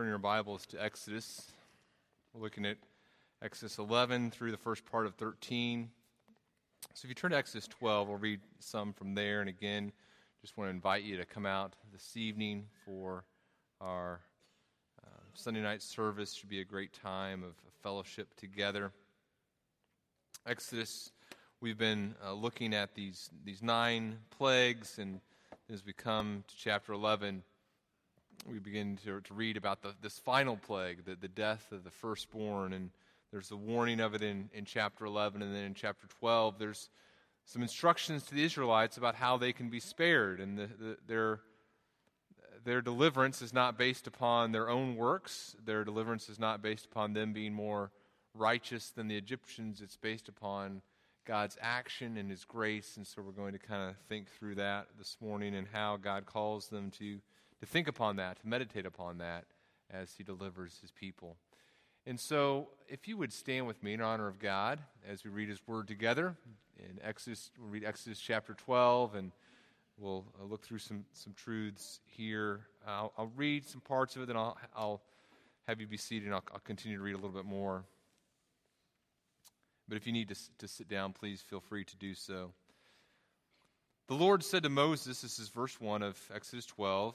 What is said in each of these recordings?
turn your Bibles to Exodus. We're looking at Exodus 11 through the first part of 13. So if you turn to Exodus 12, we'll read some from there. And again, just want to invite you to come out this evening for our uh, Sunday night service. Should be a great time of, fellowship together. Exodus, we've been uh, looking at these these nine plagues, and as we come to chapter 11 we begin to, to read about the, this final plague, the, the death of the firstborn, and there's the warning of it in, in chapter 11, and then in chapter 12, there's some instructions to the Israelites about how they can be spared, and the, the, their, their deliverance is not based upon their own works, their deliverance is not based upon them being more righteous than the Egyptians, it's based upon God's action and His grace, and so we're going to kind of think through that this morning and how God calls them to to think upon that, to meditate upon that as he delivers his people. And so, if you would stand with me in honor of God as we read his word together in Exodus, we'll read Exodus chapter 12, and we'll uh, look through some, some truths here. I'll, I'll read some parts of it, then I'll, I'll have you be seated, and I'll, I'll continue to read a little bit more. But if you need to, to sit down, please feel free to do so. The Lord said to Moses, this is verse 1 of Exodus 12.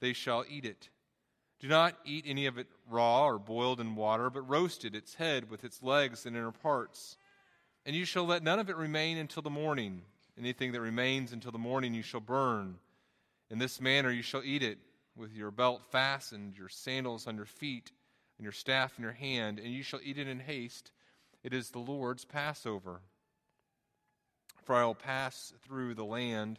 they shall eat it. Do not eat any of it raw or boiled in water, but roast it, its head with its legs and inner parts. And you shall let none of it remain until the morning. Anything that remains until the morning you shall burn. In this manner you shall eat it, with your belt fastened, your sandals on your feet, and your staff in your hand, and you shall eat it in haste. It is the Lord's Passover. For I will pass through the land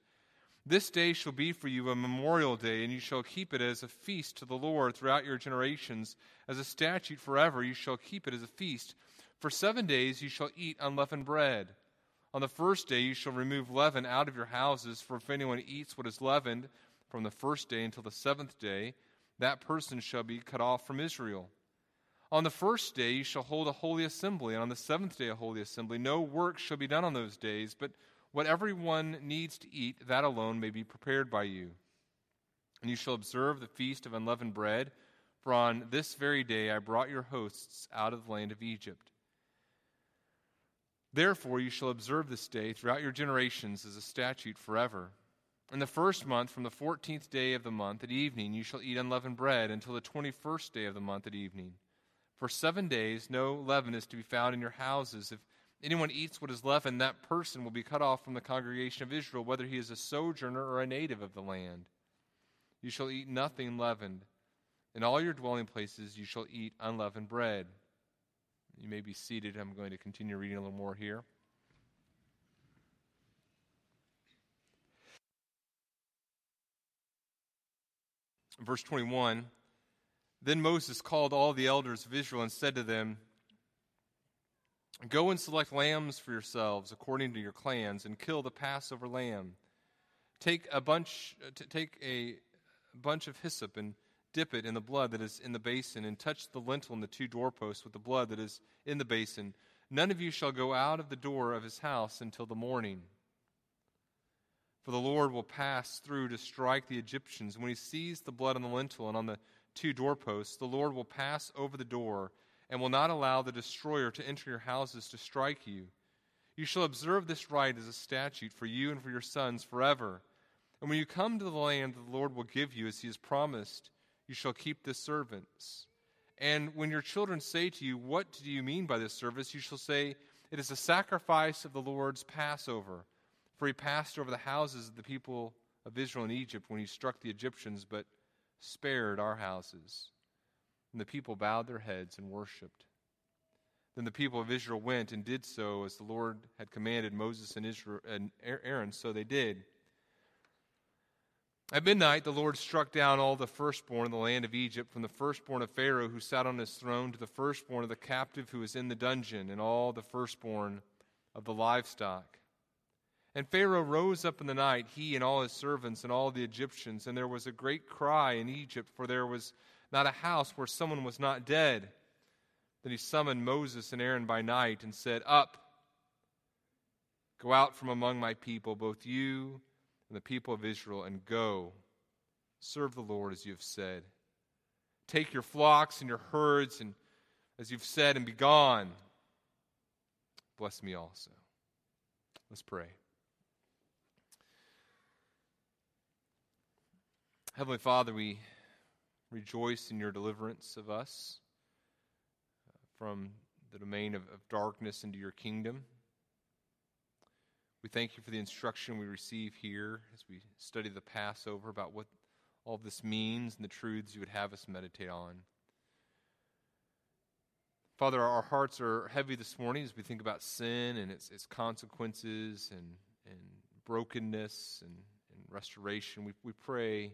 This day shall be for you a memorial day, and you shall keep it as a feast to the Lord throughout your generations. As a statute forever, you shall keep it as a feast. For seven days you shall eat unleavened bread. On the first day you shall remove leaven out of your houses, for if anyone eats what is leavened from the first day until the seventh day, that person shall be cut off from Israel. On the first day you shall hold a holy assembly, and on the seventh day a holy assembly. No work shall be done on those days, but what everyone needs to eat, that alone may be prepared by you. And you shall observe the feast of unleavened bread, for on this very day I brought your hosts out of the land of Egypt. Therefore you shall observe this day throughout your generations as a statute forever. In the first month, from the fourteenth day of the month at evening, you shall eat unleavened bread until the twenty first day of the month at evening. For seven days no leaven is to be found in your houses. If anyone eats what is leavened, that person will be cut off from the congregation of Israel, whether he is a sojourner or a native of the land. You shall eat nothing leavened. In all your dwelling places you shall eat unleavened bread. You may be seated. I'm going to continue reading a little more here. Verse 21 Then Moses called all the elders of Israel and said to them, Go and select lambs for yourselves according to your clans, and kill the Passover lamb. Take a bunch, take a bunch of hyssop and dip it in the blood that is in the basin, and touch the lintel and the two doorposts with the blood that is in the basin. None of you shall go out of the door of his house until the morning. For the Lord will pass through to strike the Egyptians. When he sees the blood on the lintel and on the two doorposts, the Lord will pass over the door and will not allow the destroyer to enter your houses to strike you. You shall observe this rite as a statute for you and for your sons forever. And when you come to the land the Lord will give you as he has promised, you shall keep this service. And when your children say to you, What do you mean by this service? you shall say, It is a sacrifice of the Lord's Passover for he passed over the houses of the people of Israel in Egypt when he struck the Egyptians, but spared our houses. And the people bowed their heads and worshipped. Then the people of Israel went and did so as the Lord had commanded Moses and, Israel, and Aaron, so they did. At midnight, the Lord struck down all the firstborn in the land of Egypt, from the firstborn of Pharaoh who sat on his throne to the firstborn of the captive who was in the dungeon, and all the firstborn of the livestock. And Pharaoh rose up in the night, he and all his servants and all the Egyptians, and there was a great cry in Egypt, for there was not a house where someone was not dead. Then he summoned Moses and Aaron by night and said, Up, go out from among my people, both you and the people of Israel, and go. Serve the Lord as you have said. Take your flocks and your herds, and as you've said, and be gone. Bless me also. Let's pray. Heavenly Father, we rejoice in your deliverance of us uh, from the domain of, of darkness into your kingdom. We thank you for the instruction we receive here as we study the Passover about what all this means and the truths you would have us meditate on. Father, our hearts are heavy this morning as we think about sin and its, its consequences and, and brokenness and, and restoration. We, we pray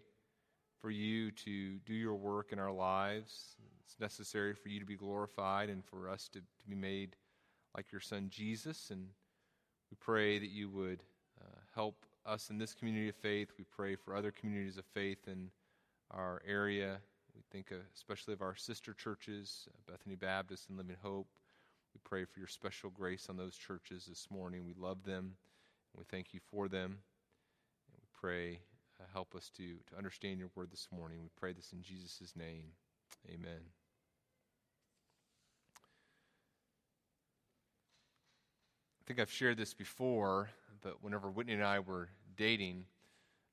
for you to do your work in our lives. It's necessary for you to be glorified and for us to, to be made like your son Jesus. And we pray that you would uh, help us in this community of faith. We pray for other communities of faith in our area. We think especially of our sister churches, uh, Bethany Baptist and Living Hope. We pray for your special grace on those churches this morning. We love them and we thank you for them. And we pray uh, help us to, to understand your word this morning. We pray this in Jesus' name. Amen. I think I've shared this before, but whenever Whitney and I were dating,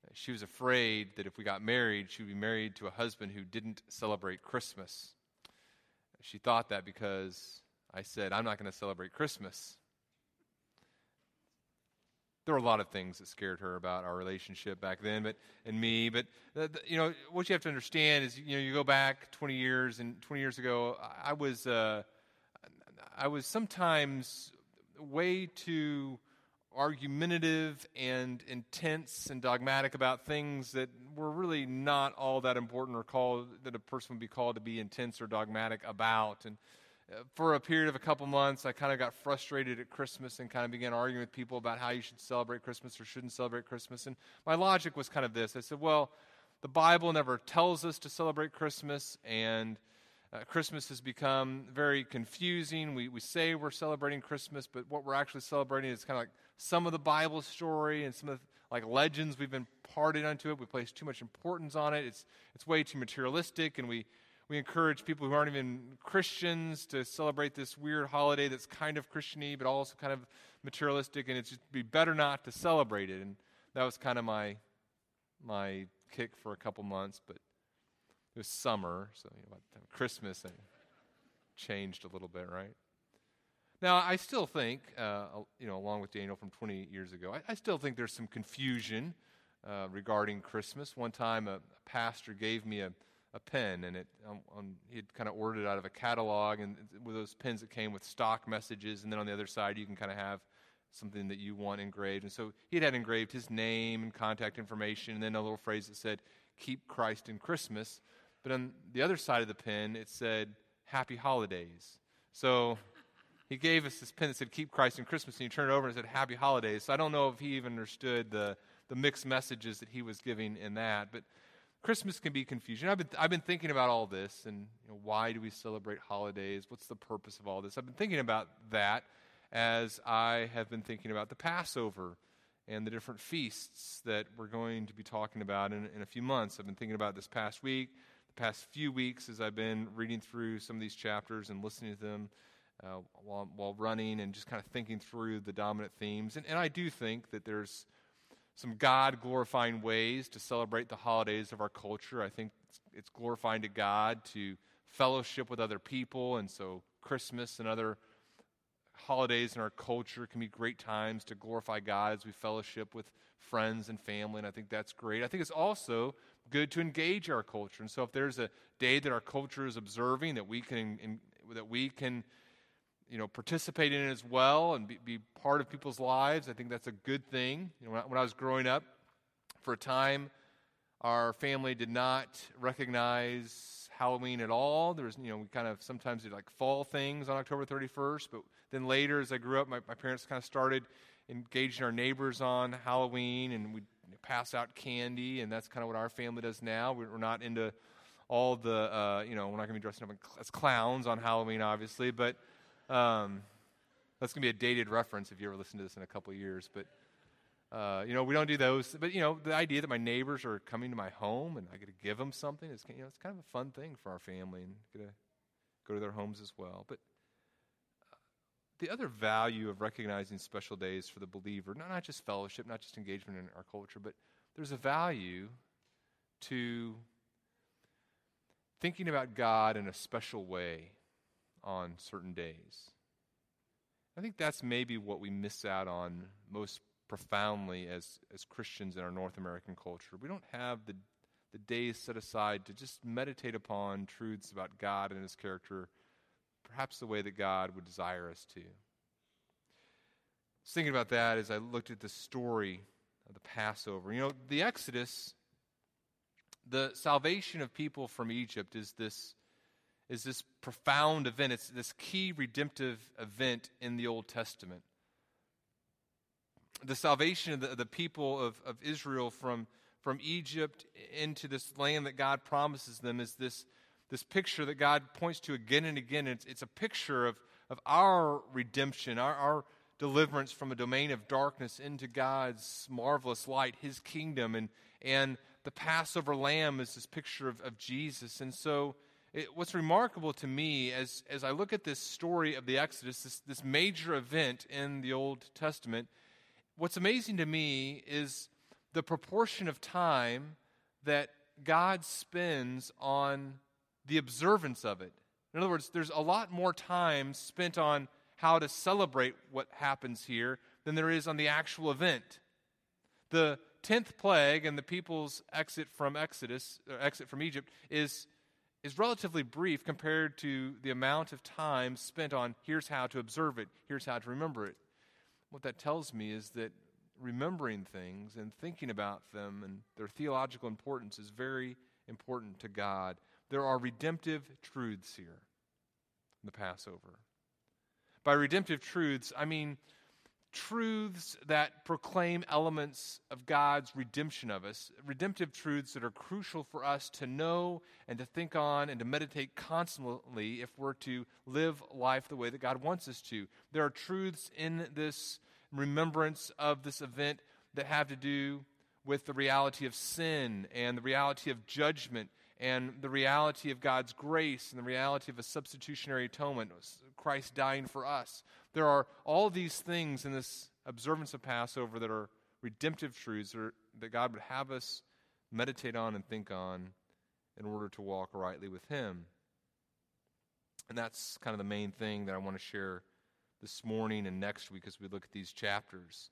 uh, she was afraid that if we got married, she would be married to a husband who didn't celebrate Christmas. She thought that because I said, I'm not going to celebrate Christmas there were a lot of things that scared her about our relationship back then, but and me. But uh, you know what you have to understand is you know you go back 20 years, and 20 years ago, I was uh, I was sometimes way too argumentative and intense and dogmatic about things that were really not all that important or called that a person would be called to be intense or dogmatic about and for a period of a couple months, I kind of got frustrated at Christmas and kind of began arguing with people about how you should celebrate Christmas or shouldn't celebrate Christmas. And my logic was kind of this I said, well, the Bible never tells us to celebrate Christmas, and uh, Christmas has become very confusing. We, we say we're celebrating Christmas, but what we're actually celebrating is kind of like some of the Bible story and some of the, like legends we've been parted onto it. We place too much importance on it. It's, it's way too materialistic, and we we encourage people who aren't even Christians to celebrate this weird holiday that's kind of Christiany, but also kind of materialistic, and it's just be better not to celebrate it. And that was kind of my my kick for a couple months, but it was summer, so you know, by Christmas, I changed a little bit, right? Now, I still think, uh, you know, along with Daniel from 20 years ago, I, I still think there's some confusion uh, regarding Christmas. One time, a, a pastor gave me a a pen, and it um, um, he'd kind of ordered it out of a catalog, and with those pens that came with stock messages, and then on the other side you can kind of have something that you want engraved. And so he had engraved his name and contact information, and then a little phrase that said "Keep Christ in Christmas." But on the other side of the pen, it said "Happy Holidays." So he gave us this pen that said "Keep Christ in Christmas," and he turned it over and it said "Happy Holidays." So I don't know if he even understood the the mixed messages that he was giving in that, but Christmas can be confusion. I've been, I've been thinking about all this and you know, why do we celebrate holidays? What's the purpose of all this? I've been thinking about that as I have been thinking about the Passover and the different feasts that we're going to be talking about in, in a few months. I've been thinking about this past week, the past few weeks, as I've been reading through some of these chapters and listening to them uh, while, while running and just kind of thinking through the dominant themes. And, and I do think that there's some God glorifying ways to celebrate the holidays of our culture. I think it's, glorifying to God to fellowship with other people, and so Christmas and other holidays in our culture can be great times to glorify God as we fellowship with friends and family, and I think that's great. I think it's also good to engage our culture. And so if there's a day that our culture is observing that we can that we can you know participate in it as well and be, be, part of people's lives, I think that's a good thing. You know, when I, when I was growing up, for a time, our family did not recognize Halloween at all. There was, you know, we kind of sometimes did like fall things on October 31st, but then later, as I grew up, my, my parents kind of started engaging our neighbors on Halloween, and we pass out candy, and that's kind of what our family does now. We're not into all the, uh, you know, we're not going to be dressing up as clowns on Halloween, obviously, but um, that's going to be a dated reference if you ever listen to this in a couple of years. But uh, you know, we don't do those. But you know, the idea that my neighbors are coming to my home and I get to give them something is, you know, it's kind of a fun thing for our family and get to go to their homes as well. But the other value of recognizing special days for the believer, not, not just fellowship, not just engagement in our culture, but there's a value to thinking about God in a special way on certain days. I think that's maybe what we miss out on most profoundly as, as Christians in our North American culture. We don't have the, the days set aside to just meditate upon truths about God and His character perhaps the way that God would desire us to. I was thinking about that as I looked at the story of the Passover. You know, the Exodus, the salvation of people from Egypt is this is this profound event. It's this key redemptive event in the Old Testament. The salvation of the, the people of, of Israel from, from Egypt into this land that God promises them is this this picture that God points to again and again. It's, it's a picture of, of our redemption, our, our deliverance from a domain of darkness into God's marvelous light, His kingdom. And, and the Passover lamb is this picture of, of Jesus. And so, it, what's remarkable to me as, as I look at this story of the Exodus, this, this major event in the Old Testament, what's amazing to me is the proportion of time that God spends on the observance of it. In other words, there's a lot more time spent on how to celebrate what happens here than there is on the actual event. The tenth plague and the people's exit from Exodus, or exit from Egypt, is is relatively brief compared to the amount of time spent on here's how to observe it, here's how to remember it. What that tells me is that remembering things and thinking about them and their theological importance is very important to God. There are redemptive truths here in the Passover. By redemptive truths, I mean truths that proclaim elements of God's redemption of us, redemptive truths that are crucial for us to know and to think on and to meditate constantly if we're to live life the way that God wants us to. There are truths in this remembrance of this event that have to do with the reality of sin and the reality of judgment and the reality of God's grace and the reality of a substitutionary atonement, Christ dying for us. There are all these things in this observance of Passover that are redemptive truths that, are, that God would have us meditate on and think on in order to walk rightly with Him. And that's kind of the main thing that I want to share this morning and next week as we look at these chapters.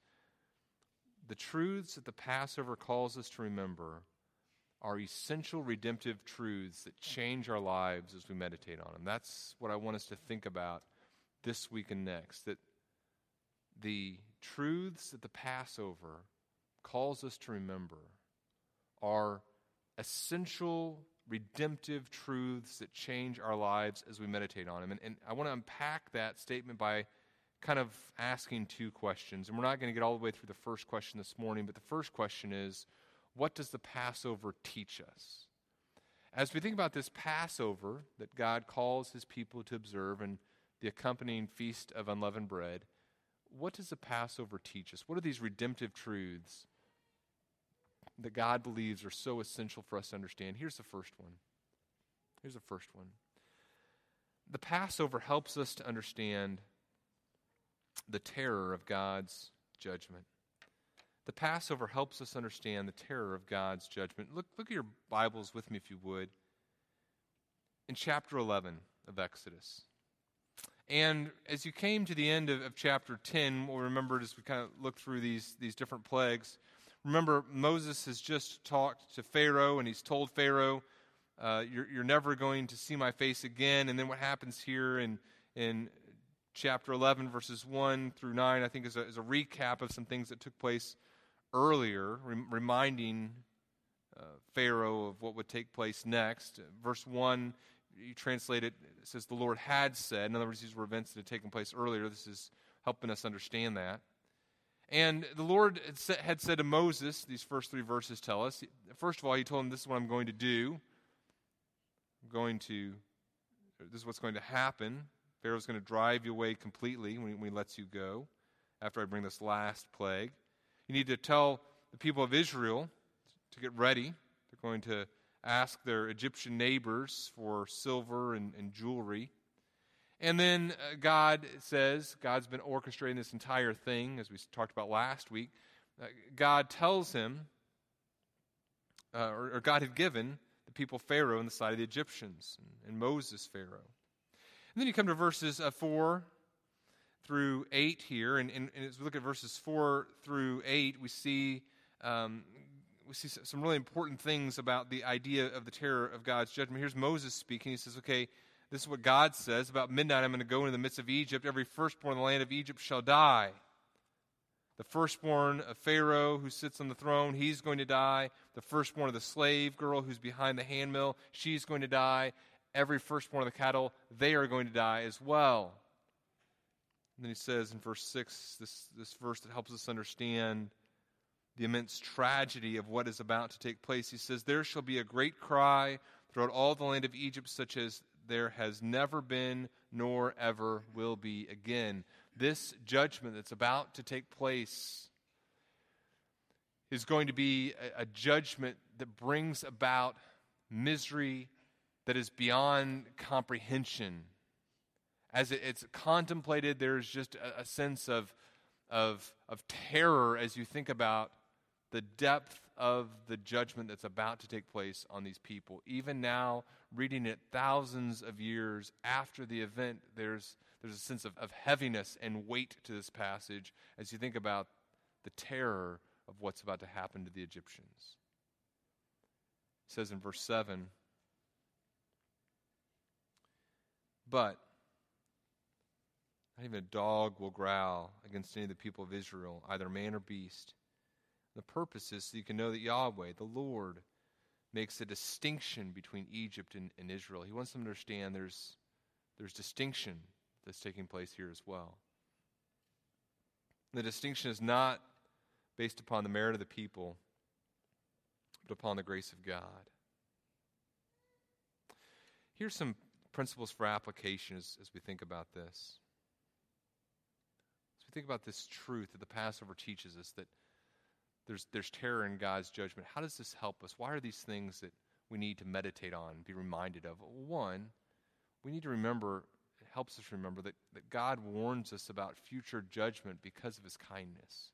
The truths that the Passover calls us to remember are essential redemptive truths that change our lives as we meditate on them. That's what I want us to think about this week and next. That the truths that the Passover calls us to remember are essential redemptive truths that change our lives as we meditate on them. And, and I want to unpack that statement by kind of asking two questions. And we're not going to get all the way through the first question this morning, but the first question is what does the Passover teach us? As we think about this Passover that God calls his people to observe and the accompanying feast of unleavened bread, what does the Passover teach us? What are these redemptive truths that God believes are so essential for us to understand? Here's the first one. Here's the first one. The Passover helps us to understand the terror of God's judgment. The Passover helps us understand the terror of God's judgment. Look, look at your Bibles with me, if you would, in chapter 11 of Exodus. And as you came to the end of, of chapter 10, we'll remember as we kind of look through these, these different plagues, remember Moses has just talked to Pharaoh, and he's told Pharaoh, uh, you're, you're never going to see my face again. And then what happens here in, in chapter 11, verses 1 through 9, I think is a, is a recap of some things that took place earlier, reminding uh, Pharaoh of what would take place next. Verse 1, you translate it, it says, The Lord had said. In other words, these were events that had taken place earlier. This is helping us understand that. And the Lord had said to Moses, these first three verses tell us, first of all, he told him, This is what I'm going to do. I'm going to, this is what's going to happen. Pharaoh's going to drive you away completely when he lets you go after I bring this last plague. You need to tell the people of Israel to get ready. They're going to ask their Egyptian neighbors for silver and, and jewelry. And then uh, God says, God's been orchestrating this entire thing, as we talked about last week. Uh, God tells him, uh, or, or, God had given the people Pharaoh in the sight of the Egyptians, and, and Moses Pharaoh. And then you come to verses uh, 4 through 8 here, and, and, and, as we look at verses 4 through 8, we see, um, we see some really important things about the idea of the terror of God's judgment. Here's Moses speaking. He says, Okay, this is what God says. About midnight, I'm going to go into the midst of Egypt. Every firstborn in the land of Egypt shall die. The firstborn of Pharaoh who sits on the throne, he's going to die. The firstborn of the slave girl who's behind the handmill, she's going to die. Every firstborn of the cattle, they are going to die as well. And then he says in verse 6, this, this verse that helps us understand the immense tragedy of what is about to take place. He says, There shall be a great cry throughout all the land of Egypt, such as there has never been nor ever will be again. This judgment that's about to take place is going to be a, a judgment that brings about misery that is beyond comprehension as it's contemplated, there's just a, sense of, of, of terror as you think about the depth of the judgment that's about to take place on these people. Even now, reading it thousands of years after the event, there's, there's a sense of, of heaviness and weight to this passage as you think about the terror of what's about to happen to the Egyptians. It says in verse 7 But not even a dog will growl against any of the people of Israel, either man or beast. The purpose is so you can know that Yahweh, the Lord, makes a distinction between Egypt and, and Israel. He wants them to understand there's, there's distinction that's taking place here as well. The distinction is not based upon the merit of the people, but upon the grace of God. Here's some principles for application as, as we think about this think about this truth that the Passover teaches us that there's, there's terror in God's judgment, how does this help us? Why are these things that we need to meditate on, be reminded of? One, we need to remember, it helps us remember that, that God warns us about future judgment because of his kindness.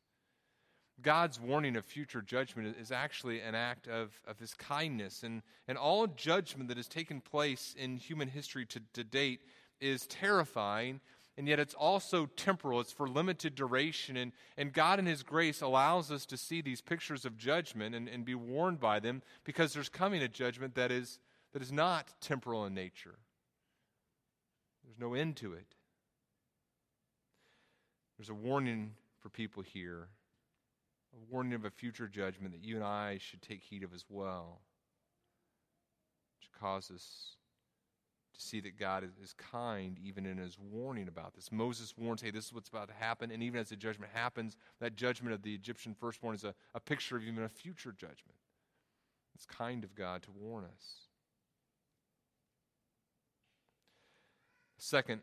God's warning of future judgment is actually an act of, of his kindness. And, and all judgment that has taken place in human history to, to date is terrifying and yet it's also temporal. It's for limited duration. And, and God, in His grace, allows us to see these pictures of judgment and, and be warned by them because there's coming a judgment that is, that is not temporal in nature. There's no end to it. There's a warning for people here, a warning of a future judgment that you and I should take heed of as well, which causes to see that God is, kind even in his warning about this. Moses warns, hey, this is what's about to happen. And even as the judgment happens, that judgment of the Egyptian firstborn is a, a picture of even a future judgment. It's kind of God to warn us. Second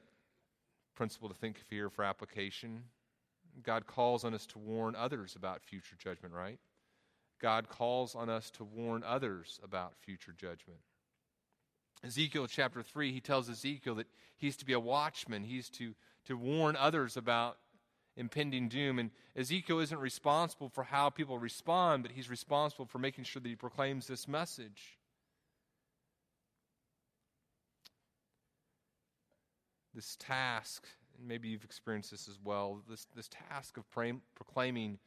principle to think of here for application God calls on us to warn others about future judgment, right? God calls on us to warn others about future judgment. Ezekiel chapter 3, he tells Ezekiel that he's to be a watchman, he's to, to warn others about impending doom. And Ezekiel isn't responsible for how people respond, but he's responsible for making sure that he proclaims this message. This task, and maybe you've experienced this as well, this, this task of pray, proclaiming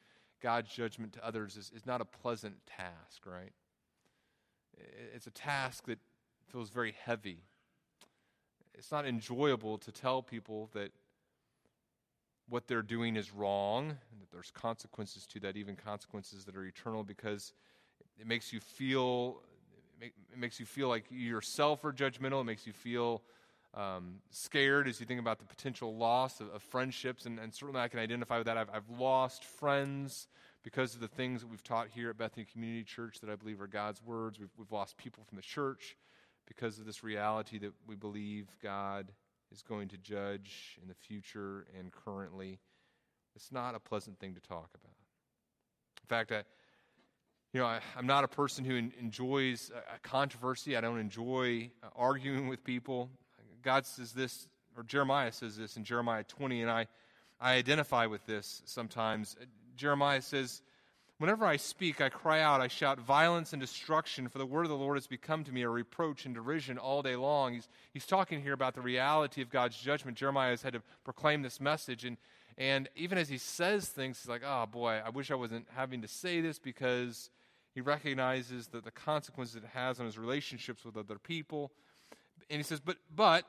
God's judgment to others is, is not a pleasant task, right? It's a task that feels very heavy. It's not enjoyable to tell people that what they're doing is wrong and that there's consequences to that, even consequences that are eternal, because it makes you feel it makes you feel like you yourself are judgmental. It makes you feel um, scared as you think about the potential loss of, of friendships, and, and, certainly I can identify with that. I've, I've lost friends because of the things that we've taught here at Bethany Community Church that I believe are God's words. We've, we've lost people from the church because of this reality that we believe God is going to judge in the future and currently. It's not a pleasant thing to talk about. In fact, I, you know, I, am not a person who enjoys a controversy. I don't enjoy uh, arguing with people. God says this, or Jeremiah says this in Jeremiah 20, and I, I identify with this sometimes. Jeremiah says, Whenever I speak, I cry out, I shout violence and destruction, for the word of the Lord has become to me a reproach and derision all day long. He's, he's talking here about the reality of God's judgment. Jeremiah has had to proclaim this message. And, and even as he says things, he's like, oh boy, I wish I wasn't having to say this because he recognizes that the consequences it has on his relationships with other people. And he says, but, but,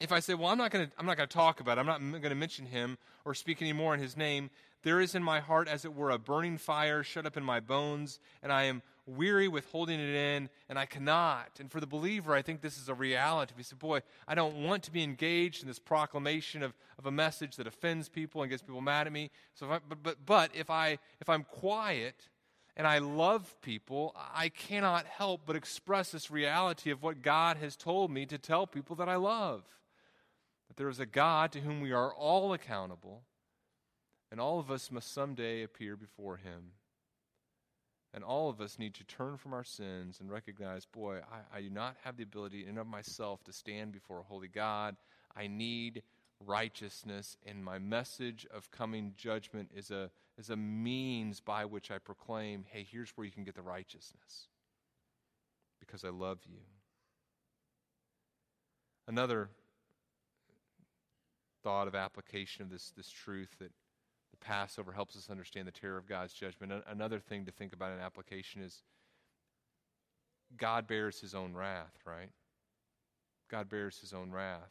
if I say, well, I'm not going to, I'm not going to talk about it, I'm not going to mention him or speak anymore in his name, there is in my heart, as it were, a burning fire shut up in my bones, and I am weary with holding it in, and I cannot. And for the believer, I think this is a reality. We say, boy, I don't want to be engaged in this proclamation of, of a message that offends people and gets people mad at me. So, I, but, but, but if, I, if I'm quiet and I love people, I cannot help but express this reality of what God has told me to tell people that I love. That there is a God to whom we are all accountable and all of us must someday appear before him. And all of us need to turn from our sins and recognize, boy, I, I do not have the ability in and of myself to stand before a holy God. I need righteousness, and my message of coming judgment is a, is a means by which I proclaim, hey, here's where you can get the righteousness because I love you. Another thought of application of this, this truth that the Passover helps us understand the terror of God's judgment. Another thing to think about in application is God bears his own wrath, right? God bears his own wrath.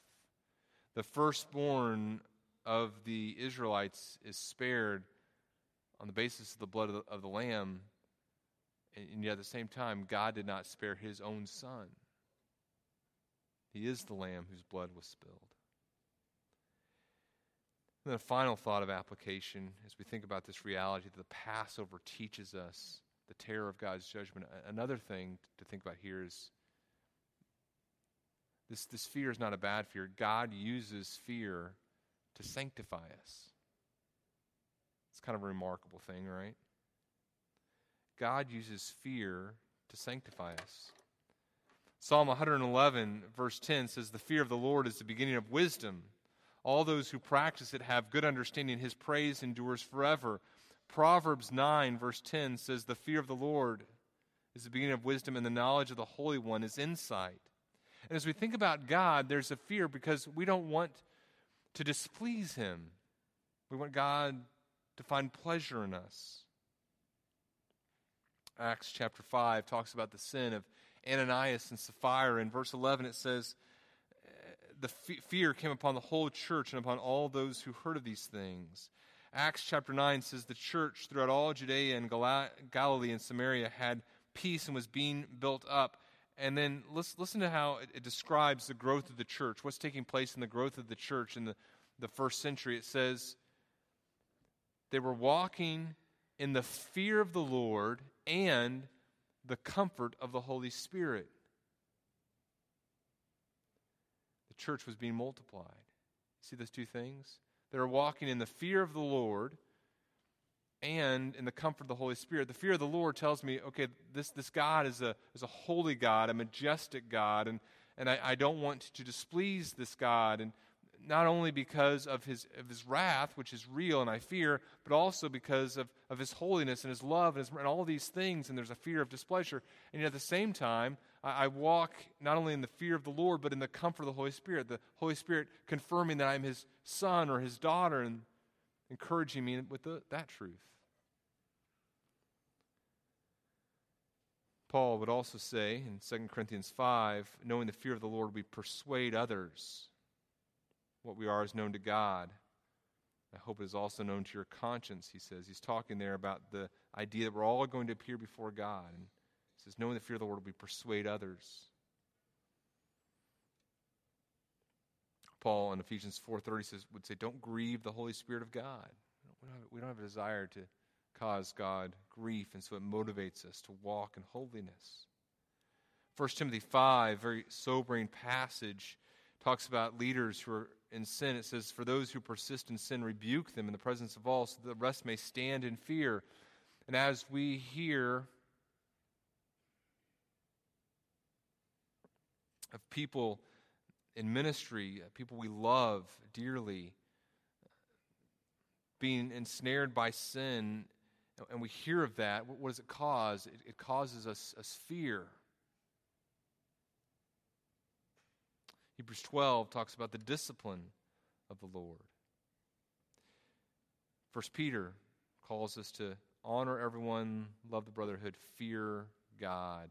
The firstborn of the Israelites is spared on the basis of the blood of the, of the lamb, and yet at the same time, God did not spare his own son. He is the lamb whose blood was spilled. And then a final thought of application as we think about this reality that the Passover teaches us the terror of God's judgment. Another thing to think about here is this, this fear is not a bad fear. God uses fear to sanctify us. It's kind of a remarkable thing, right? God uses fear to sanctify us. Psalm 111, verse 10 says, The fear of the Lord is the beginning of wisdom. All those who practice it have good understanding. His praise endures forever. Proverbs 9, verse 10 says, The fear of the Lord is the beginning of wisdom, and the knowledge of the Holy One is insight. And as we think about God, there's a fear because we don't want to displease Him. We want God to find pleasure in us. Acts chapter 5 talks about the sin of Ananias and Sapphira. In verse 11, it says, the fear came upon the whole church and upon all those who heard of these things. Acts chapter 9 says the church throughout all Judea and Galilee and Samaria had peace and was being built up. And then listen, listen to how it, it, describes the growth of the church, what's taking place in the growth of the church in the, the first century. It says, they were walking in the fear of the Lord and the comfort of the Holy Spirit. the church was being multiplied. See those two things? they're walking in the fear of the Lord and in the comfort of the Holy Spirit. The fear of the Lord tells me, okay, this, this God is a, is a holy God, a majestic God, and, and I, I don't want to displease this God. And not only because of his, of his wrath, which is real and I fear, but also because of, of his holiness and his love and, his, and all these things, and there's a fear of displeasure. And yet at the same time, I, walk not only in the fear of the Lord, but in the comfort of the Holy Spirit. The Holy Spirit confirming that I'm his son or his daughter and encouraging me with the, that truth. Paul would also say in 2 Corinthians 5 knowing the fear of the Lord, we persuade others what we are is known to God. I hope it is also known to your conscience, he says. He's talking there about the idea that we're all going to appear before God. And says, knowing the fear of the Lord, we persuade others. Paul in Ephesians 4.30 says, would say, don't grieve the Holy Spirit of God. We don't, have, we don't have a desire to cause God grief, and so it motivates us to walk in holiness. 1 Timothy 5, very sobering passage, talks about leaders who are in sin, it says, For those who persist in sin, rebuke them in the presence of all, so that the rest may stand in fear. And as we hear of people in ministry, uh, people we love dearly, being ensnared by sin, and we hear of that, what does it cause? It, causes us, us fear. Hebrews 12 talks about the discipline of the Lord. First Peter calls us to honor everyone, love the brotherhood, fear God.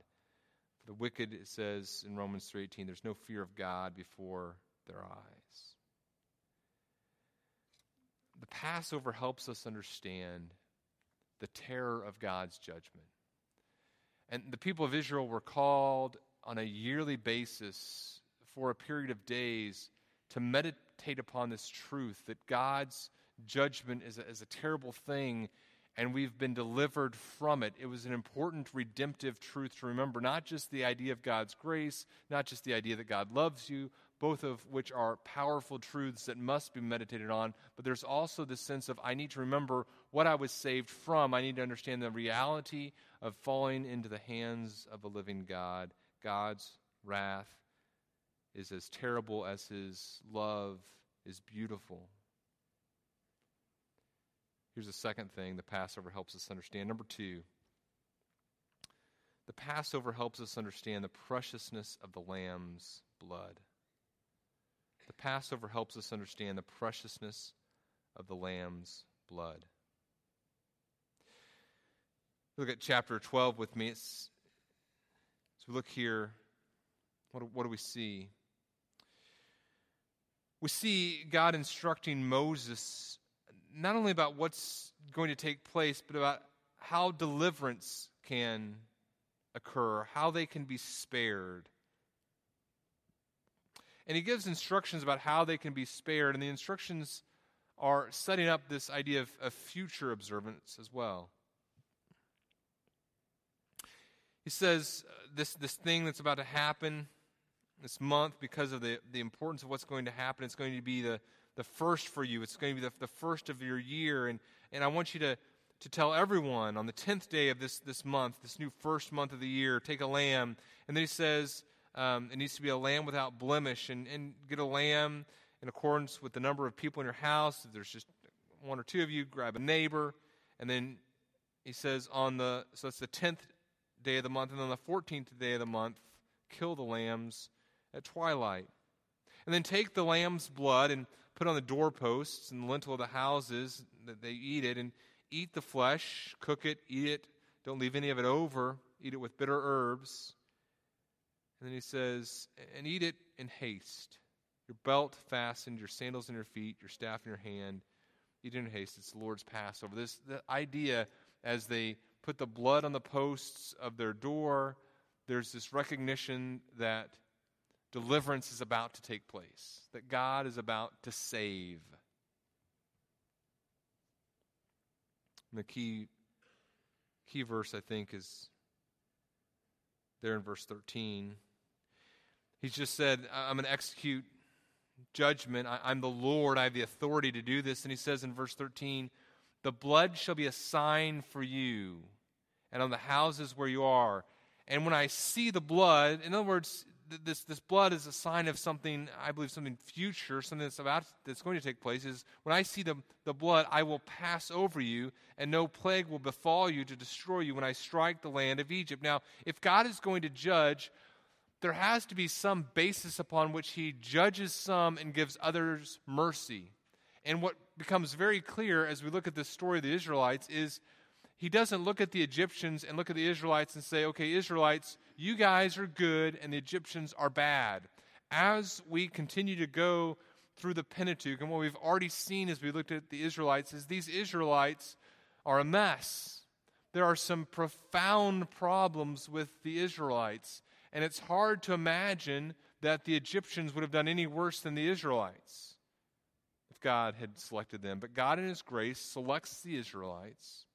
The wicked, it says in Romans 3.18, there's no fear of God before their eyes. The Passover helps us understand the terror of God's judgment. And the people of Israel were called on a yearly basis for a period of days to meditate upon this truth that God's judgment is a, is a terrible thing and we've been delivered from it. It was an important redemptive truth to remember, not just the idea of God's grace, not just the idea that God loves you, both of which are powerful truths that must be meditated on, but there's also this sense of I need to remember what I was saved from. I need to understand the reality of falling into the hands of a living God, God's wrath is as terrible as his love is beautiful. Here's the second thing the Passover helps us understand. Number two, the Passover helps us understand the preciousness of the Lamb's blood. The Passover helps us understand the preciousness of the Lamb's blood. Look at chapter 12 with me. It's, as we look here, what, what do we see? we see God instructing Moses not only about what's going to take place, but about how deliverance can occur, how they can be spared. And he gives instructions about how they can be spared, and the instructions are setting up this idea of, of future observance as well. He says uh, this, this thing that's about to happen this month because of the, the importance of what's going to happen. It's going to be the, the first for you. It's going to be the, the first of your year. And, and I want you to, to tell everyone on the 10th day of this, this month, this new first month of the year, take a lamb. And then he says um, it needs to be a lamb without blemish. And, and get a lamb in accordance with the number of people in your house. If there's just one or two of you, grab a neighbor. And then he says on the, so it's the 10th day of the month. And on the 14th day of the month, kill the lambs at twilight. And then take the lamb's blood and put on the doorposts and the lintel of the houses that they eat it, and eat the flesh, cook it, eat it. Don't leave any of it over. Eat it with bitter herbs. And then he says, and eat it in haste. Your belt fastened, your sandals in your feet, your staff in your hand. Eat it in haste. It's the Lord's Passover. This the idea as they put the blood on the posts of their door, there's this recognition that deliverance is about to take place, that God is about to save. And the key, key verse, I think, is there in verse 13. He's just said, I'm going to execute judgment. I, I'm the Lord. I have the authority to do this. And he says in verse 13, The blood shall be a sign for you and on the houses where you are. And when I see the blood, in other words, this, this blood is a sign of something, I believe, something future, something that's about that's going to take place. Is when I see the, the blood, I will pass over you, and no plague will befall you to destroy you when I strike the land of Egypt. Now, if God is going to judge, there has to be some basis upon which he judges some and gives others mercy. And what becomes very clear as we look at the story of the Israelites is he doesn't look at the Egyptians and look at the Israelites and say, okay, Israelites, you guys are good and the Egyptians are bad. As we continue to go through the Pentateuch, and what we've already seen as we looked at the Israelites is these Israelites are a mess. There are some profound problems with the Israelites, and it's hard to imagine that the Egyptians would have done any worse than the Israelites if God had selected them. But God, in His grace, selects the Israelites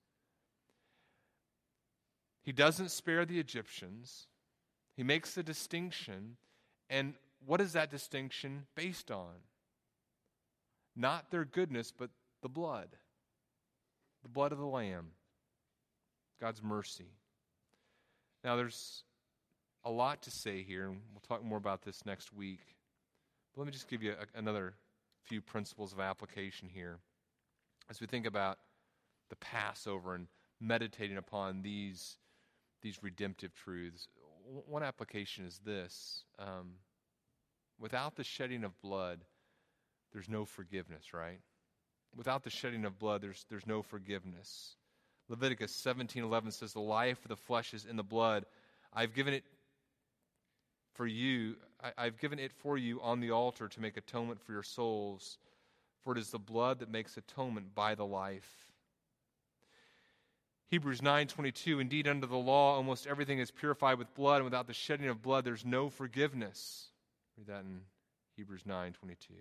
he doesn't spare the Egyptians. He makes a distinction. And what is that distinction based on? Not their goodness, but the blood. The blood of the Lamb. God's mercy. Now, there's a lot to say here, and we'll talk more about this next week. But let me just give you a, another few principles of application here as we think about the Passover and meditating upon these these redemptive truths. One application is this um, without the shedding of blood, there's no forgiveness, right? Without the shedding of blood, there's, there's no forgiveness. Leviticus 17:11 says, "The life of the flesh is in the blood. I've given it for you. I, I've given it for you on the altar to make atonement for your souls. For it is the blood that makes atonement by the life." Hebrews 9:22 Indeed under the law almost everything is purified with blood and without the shedding of blood there's no forgiveness. Read that in Hebrews 9:22.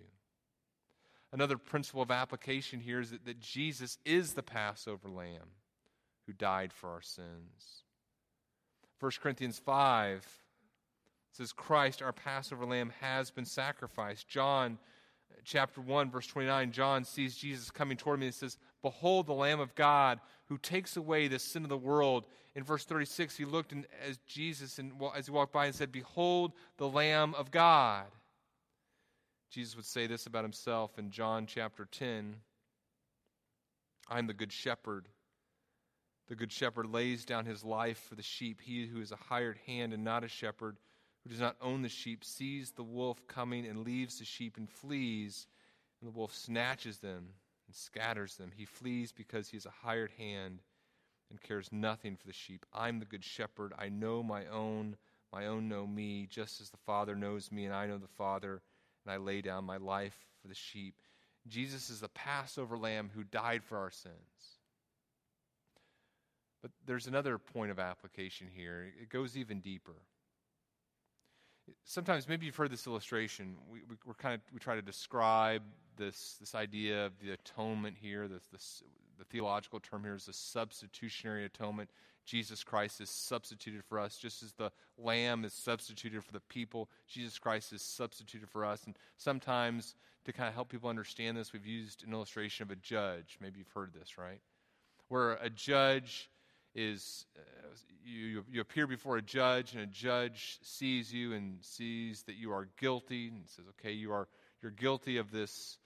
Another principle of application here is that, that Jesus is the Passover lamb who died for our sins. 1 Corinthians 5 says Christ our Passover lamb has been sacrificed. John chapter 1 verse 29 John sees Jesus coming toward me and says behold the lamb of God who takes away the sin of the world. In verse 36, he looked in, as Jesus and as he walked by and said, Behold the Lamb of God. Jesus would say this about himself in John chapter 10 I am the good shepherd. The good shepherd lays down his life for the sheep. He who is a hired hand and not a shepherd, who does not own the sheep, sees the wolf coming and leaves the sheep and flees, and the wolf snatches them and scatters them. He flees because he is a hired hand and cares nothing for the sheep. I'm the good shepherd. I know my own. My own know me, just as the Father knows me, and I know the Father, and I lay down my life for the sheep. Jesus is the Passover lamb who died for our sins. But there's another point of application here. It goes even deeper. Sometimes, maybe you've heard this illustration. We, we, are kind of, we try to describe this, this idea of the atonement here, this, this, the theological term here is the substitutionary atonement. Jesus Christ is substituted for us, just as the lamb is substituted for the people. Jesus Christ is substituted for us. And sometimes, to kind of help people understand this, we've used an illustration of a judge. Maybe you've heard this, right? Where a judge is, uh, you, you appear before a judge, and a judge sees you and sees that you are guilty, and says, okay, you are, you're guilty of this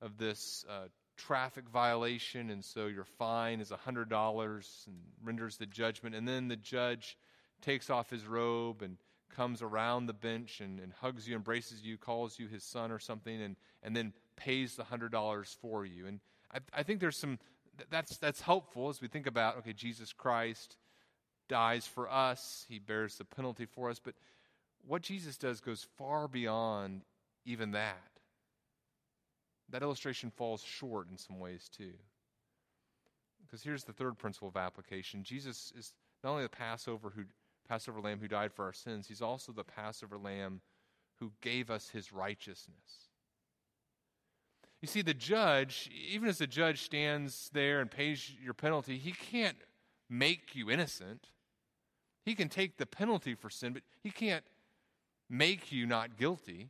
of this uh, traffic violation, and so your fine is $100 and renders the judgment. And then the judge takes off his robe and comes around the bench and, and hugs you, embraces you, calls you his son or something, and, and then pays the $100 for you. And I, I think there's some, that's, that's helpful as we think about, okay, Jesus Christ dies for us, he bears the penalty for us, but what Jesus does goes far beyond even that that illustration falls short in some ways too. Because here's the third principle of application Jesus is not only the Passover, who, Passover lamb who died for our sins, he's also the Passover lamb who gave us his righteousness. You see, the judge, even as the judge stands there and pays your penalty, he can't make you innocent. He can take the penalty for sin, but he can't make you not guilty.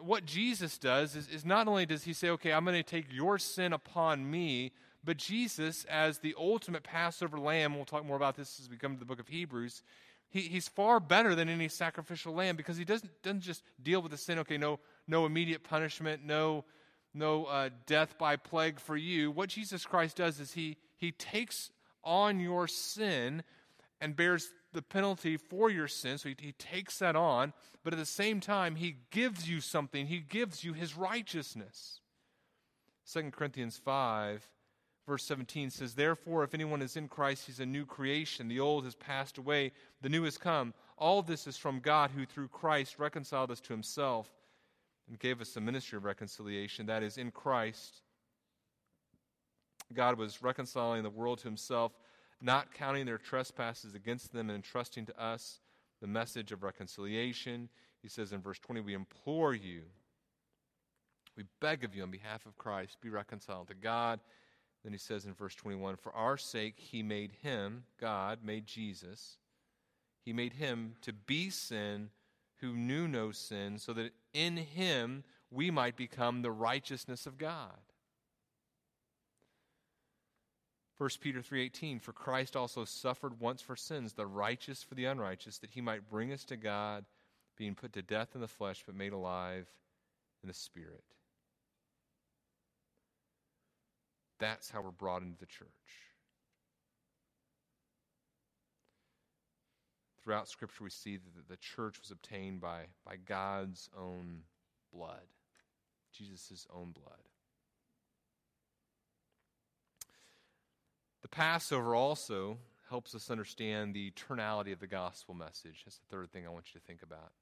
What Jesus does is, is not only does he say, okay, I'm going to take your sin upon me, but Jesus, as the ultimate Passover lamb, we'll talk more about this as we come to the book of Hebrews, he, he's far better than any sacrificial lamb because he doesn't, doesn't just deal with the sin, okay, no, no immediate punishment, no, no uh, death by plague for you. What Jesus Christ does is he, he takes on your sin and bears the penalty for your sin. So he, he takes that on, but at the same time, he gives you something. He gives you his righteousness. 2 Corinthians 5, verse 17 says, Therefore, if anyone is in Christ, he's a new creation. The old has passed away, the new has come. All this is from God, who through Christ reconciled us to himself and gave us the ministry of reconciliation. That is, in Christ, God was reconciling the world to himself not counting their trespasses against them and entrusting to us the message of reconciliation. He says in verse 20, We implore you, we beg of you on behalf of Christ, be reconciled to God. Then he says in verse 21, For our sake he made him, God made Jesus, he made him to be sin who knew no sin, so that in him we might become the righteousness of God. 1 Peter 3:18 For Christ also suffered once for sins the righteous for the unrighteous that he might bring us to God being put to death in the flesh but made alive in the spirit. That's how we're brought into the church. Throughout Scripture, we see that the church was obtained by, by God's own blood, Jesus' own blood. The Passover also helps us understand the eternality of the gospel message. That's the third thing I want you to think about.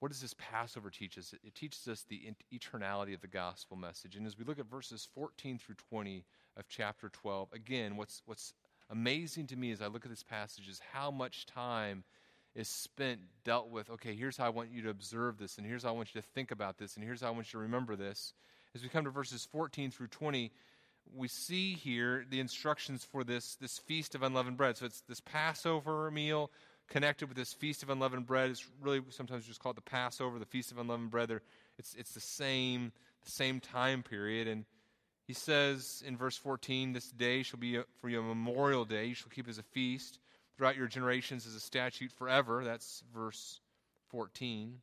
What does this Passover teach us? It teaches us the eternality of the gospel message. And as we look at verses 14 through 20 of chapter 12, again, what's, what's amazing to me as I look at this passage is how much time is spent dealt with, okay, here's how I want you to observe this, and here's how I want you to think about this, and here's how I want you to remember this. As we come to verses 14 through 20, we see here the instructions for this, this feast of unleavened bread. So it's this Passover meal connected with this feast of unleavened bread. It's really sometimes just called the Passover, the feast of unleavened bread. It's, it's the same, the same time period. And he says in verse 14, This day shall be for you a memorial day. You shall keep as a feast throughout your generations as a statute forever. That's verse 14.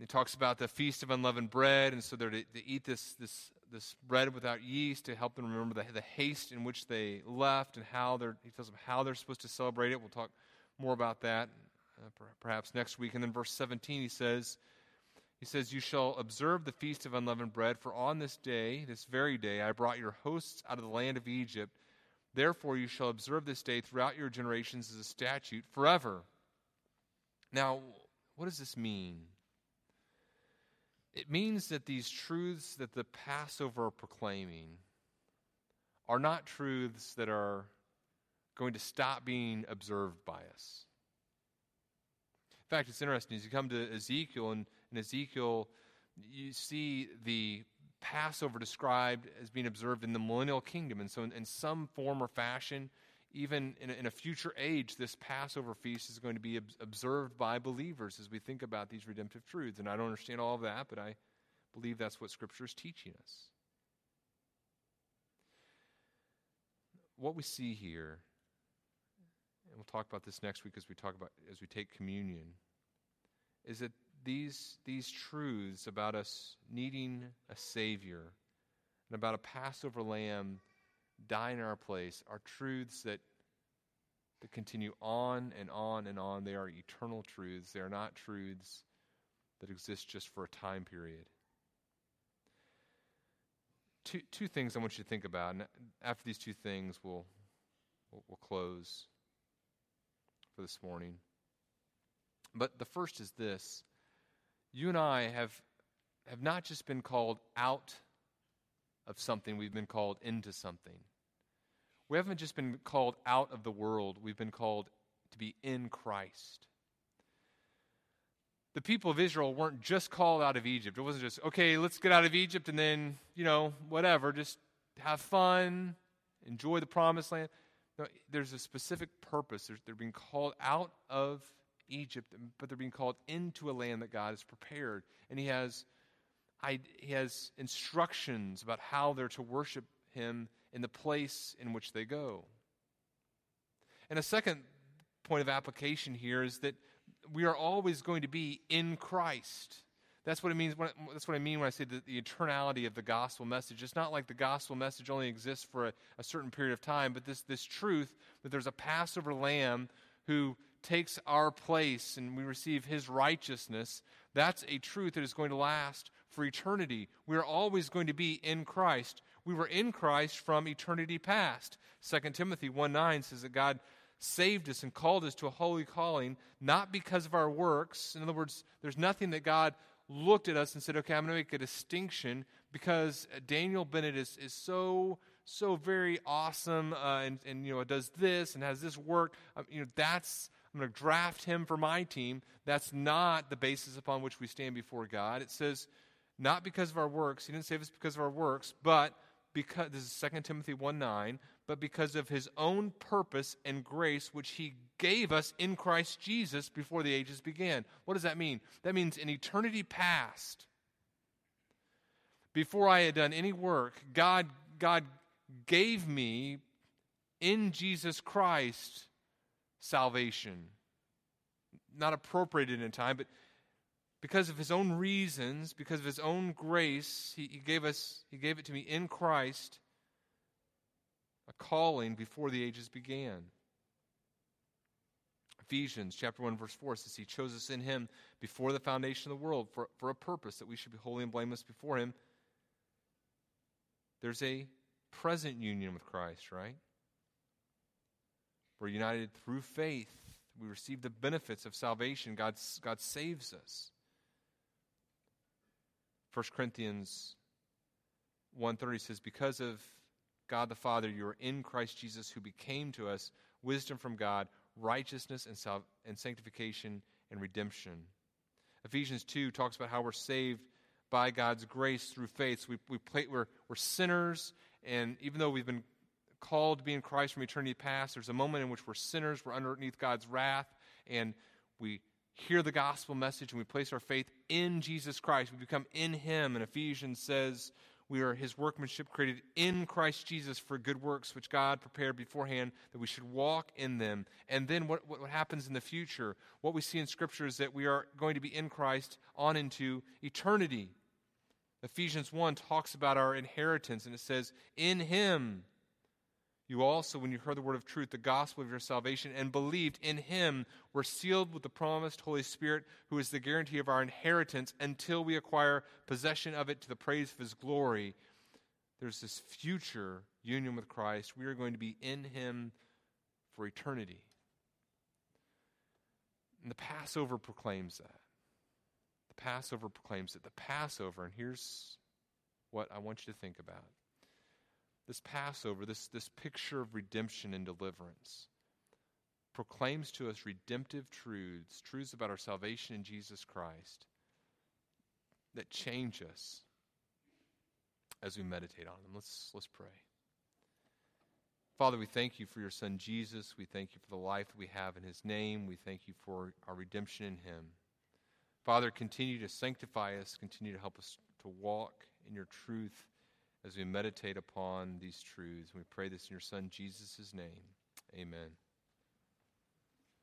It talks about the feast of unleavened bread, and so they're to, to eat this, this this bread without yeast to help them remember the, the haste in which they left and how they're, he tells them how they're supposed to celebrate it. We'll talk more about that uh, perhaps next week. And then verse 17, he says, he says, You shall observe the feast of unleavened bread, for on this day, this very day, I brought your hosts out of the land of Egypt. Therefore, you shall observe this day throughout your generations as a statute forever. Now, what does this mean? It means that these truths that the Passover are proclaiming are not truths that are going to stop being observed by us. In fact, it's interesting as you come to Ezekiel, and in Ezekiel, you see the Passover described as being observed in the millennial kingdom. And so, in, in some form or fashion, even in a, in a, future age, this Passover feast is going to be ob- observed by believers as we think about these redemptive truths. And I don't understand all of that, but I believe that's what Scripture is teaching us. What we see here, and we'll talk about this next week as we talk about as we take communion, is that these these truths about us needing a Savior and about a Passover lamb die in our place are truths that, that continue on and on and on. They are eternal truths. They are not truths that exist just for a time period. Two, two things I want you to think about. And after these two things, we'll, we'll, we'll close for this morning. But the first is this you and I have, have not just been called out of something, we've been called into something. We haven't just been called out of the world, we've been called to be in Christ. The people of Israel weren't just called out of Egypt. It wasn't just, okay, let's get out of Egypt and then, you know, whatever, just have fun, enjoy the promised land. No, there's a specific purpose. There's, they're being called out of Egypt, but they're being called into a land that God has prepared. And He has, I, he has instructions about how they're to worship Him in the place in which they go. And a second point of application here is that we are always going to be in Christ. That's what it means. That's what I mean when I say the, the eternality of the gospel message. It's not like the gospel message only exists for a, a certain period of time, but this, this truth that there's a Passover lamb who takes our place and we receive his righteousness, that's a truth that is going to last for eternity. We are always going to be in Christ. We were in Christ from eternity past. 2 Timothy 1 9 says that God saved us and called us to a holy calling, not because of our works. In other words, there's nothing that God looked at us and said, okay, I'm going to make a distinction because Daniel Bennett is, is so, so very awesome uh, and, and, you know, does this and has this work. Um, you know, that's, I'm going to draft him for my team. That's not the basis upon which we stand before God. It says, not because of our works. He didn't save us because of our works, but because, this is 2 Timothy 1 9, but because of his own purpose and grace, which he gave us in Christ Jesus before the ages began. What does that mean? That means in eternity past, before I had done any work, God, God gave me in Jesus Christ salvation. Not appropriated in time, but because of his own reasons, because of his own grace, he, he, gave us, he gave it to me in Christ, a calling before the ages began. Ephesians chapter 1, verse 4 says, He chose us in Him before the foundation of the world for, for a purpose that we should be holy and blameless before Him. There's a present union with Christ, right? We're united through faith. We receive the benefits of salvation. God, God saves us. 1 Corinthians 1.30 says, Because of God the Father, you are in Christ Jesus, who became to us wisdom from God, righteousness and, sal- and sanctification and redemption. Ephesians 2 talks about how we're saved by God's grace through faith. So we, we play, we're, we're sinners, and even though we've been called to be in Christ from eternity past, there's a moment in which we're sinners, we're underneath God's wrath, and we hear the gospel message and we place our faith in Jesus Christ. We become in Him. And Ephesians says we are his workmanship created in Christ Jesus for good works, which God prepared beforehand that we should walk in them. And then what, what happens in the future? What we see in Scripture is that we are going to be in Christ on into eternity. Ephesians 1 talks about our inheritance, and it says, In him you also, when you heard the word of truth, the gospel of your salvation, and believed in him, were sealed with the promised Holy Spirit, who is the guarantee of our inheritance until we acquire possession of it to the praise of his glory. There's this future union with Christ. We are going to be in him for eternity. And the Passover proclaims that. The Passover proclaims it. The Passover, and here's what I want you to think about this Passover, this, this picture of redemption and deliverance, proclaims to us redemptive truths, truths about our salvation in Jesus Christ that change us as we meditate on them. Let's, let's pray. Father, we thank you for your Son Jesus. We thank you for the life that we have in his name. We thank you for our redemption in him. Father, continue to sanctify us, continue to help us to walk in your truth as we meditate upon these truths. We pray this in your Son, Jesus' name. Amen.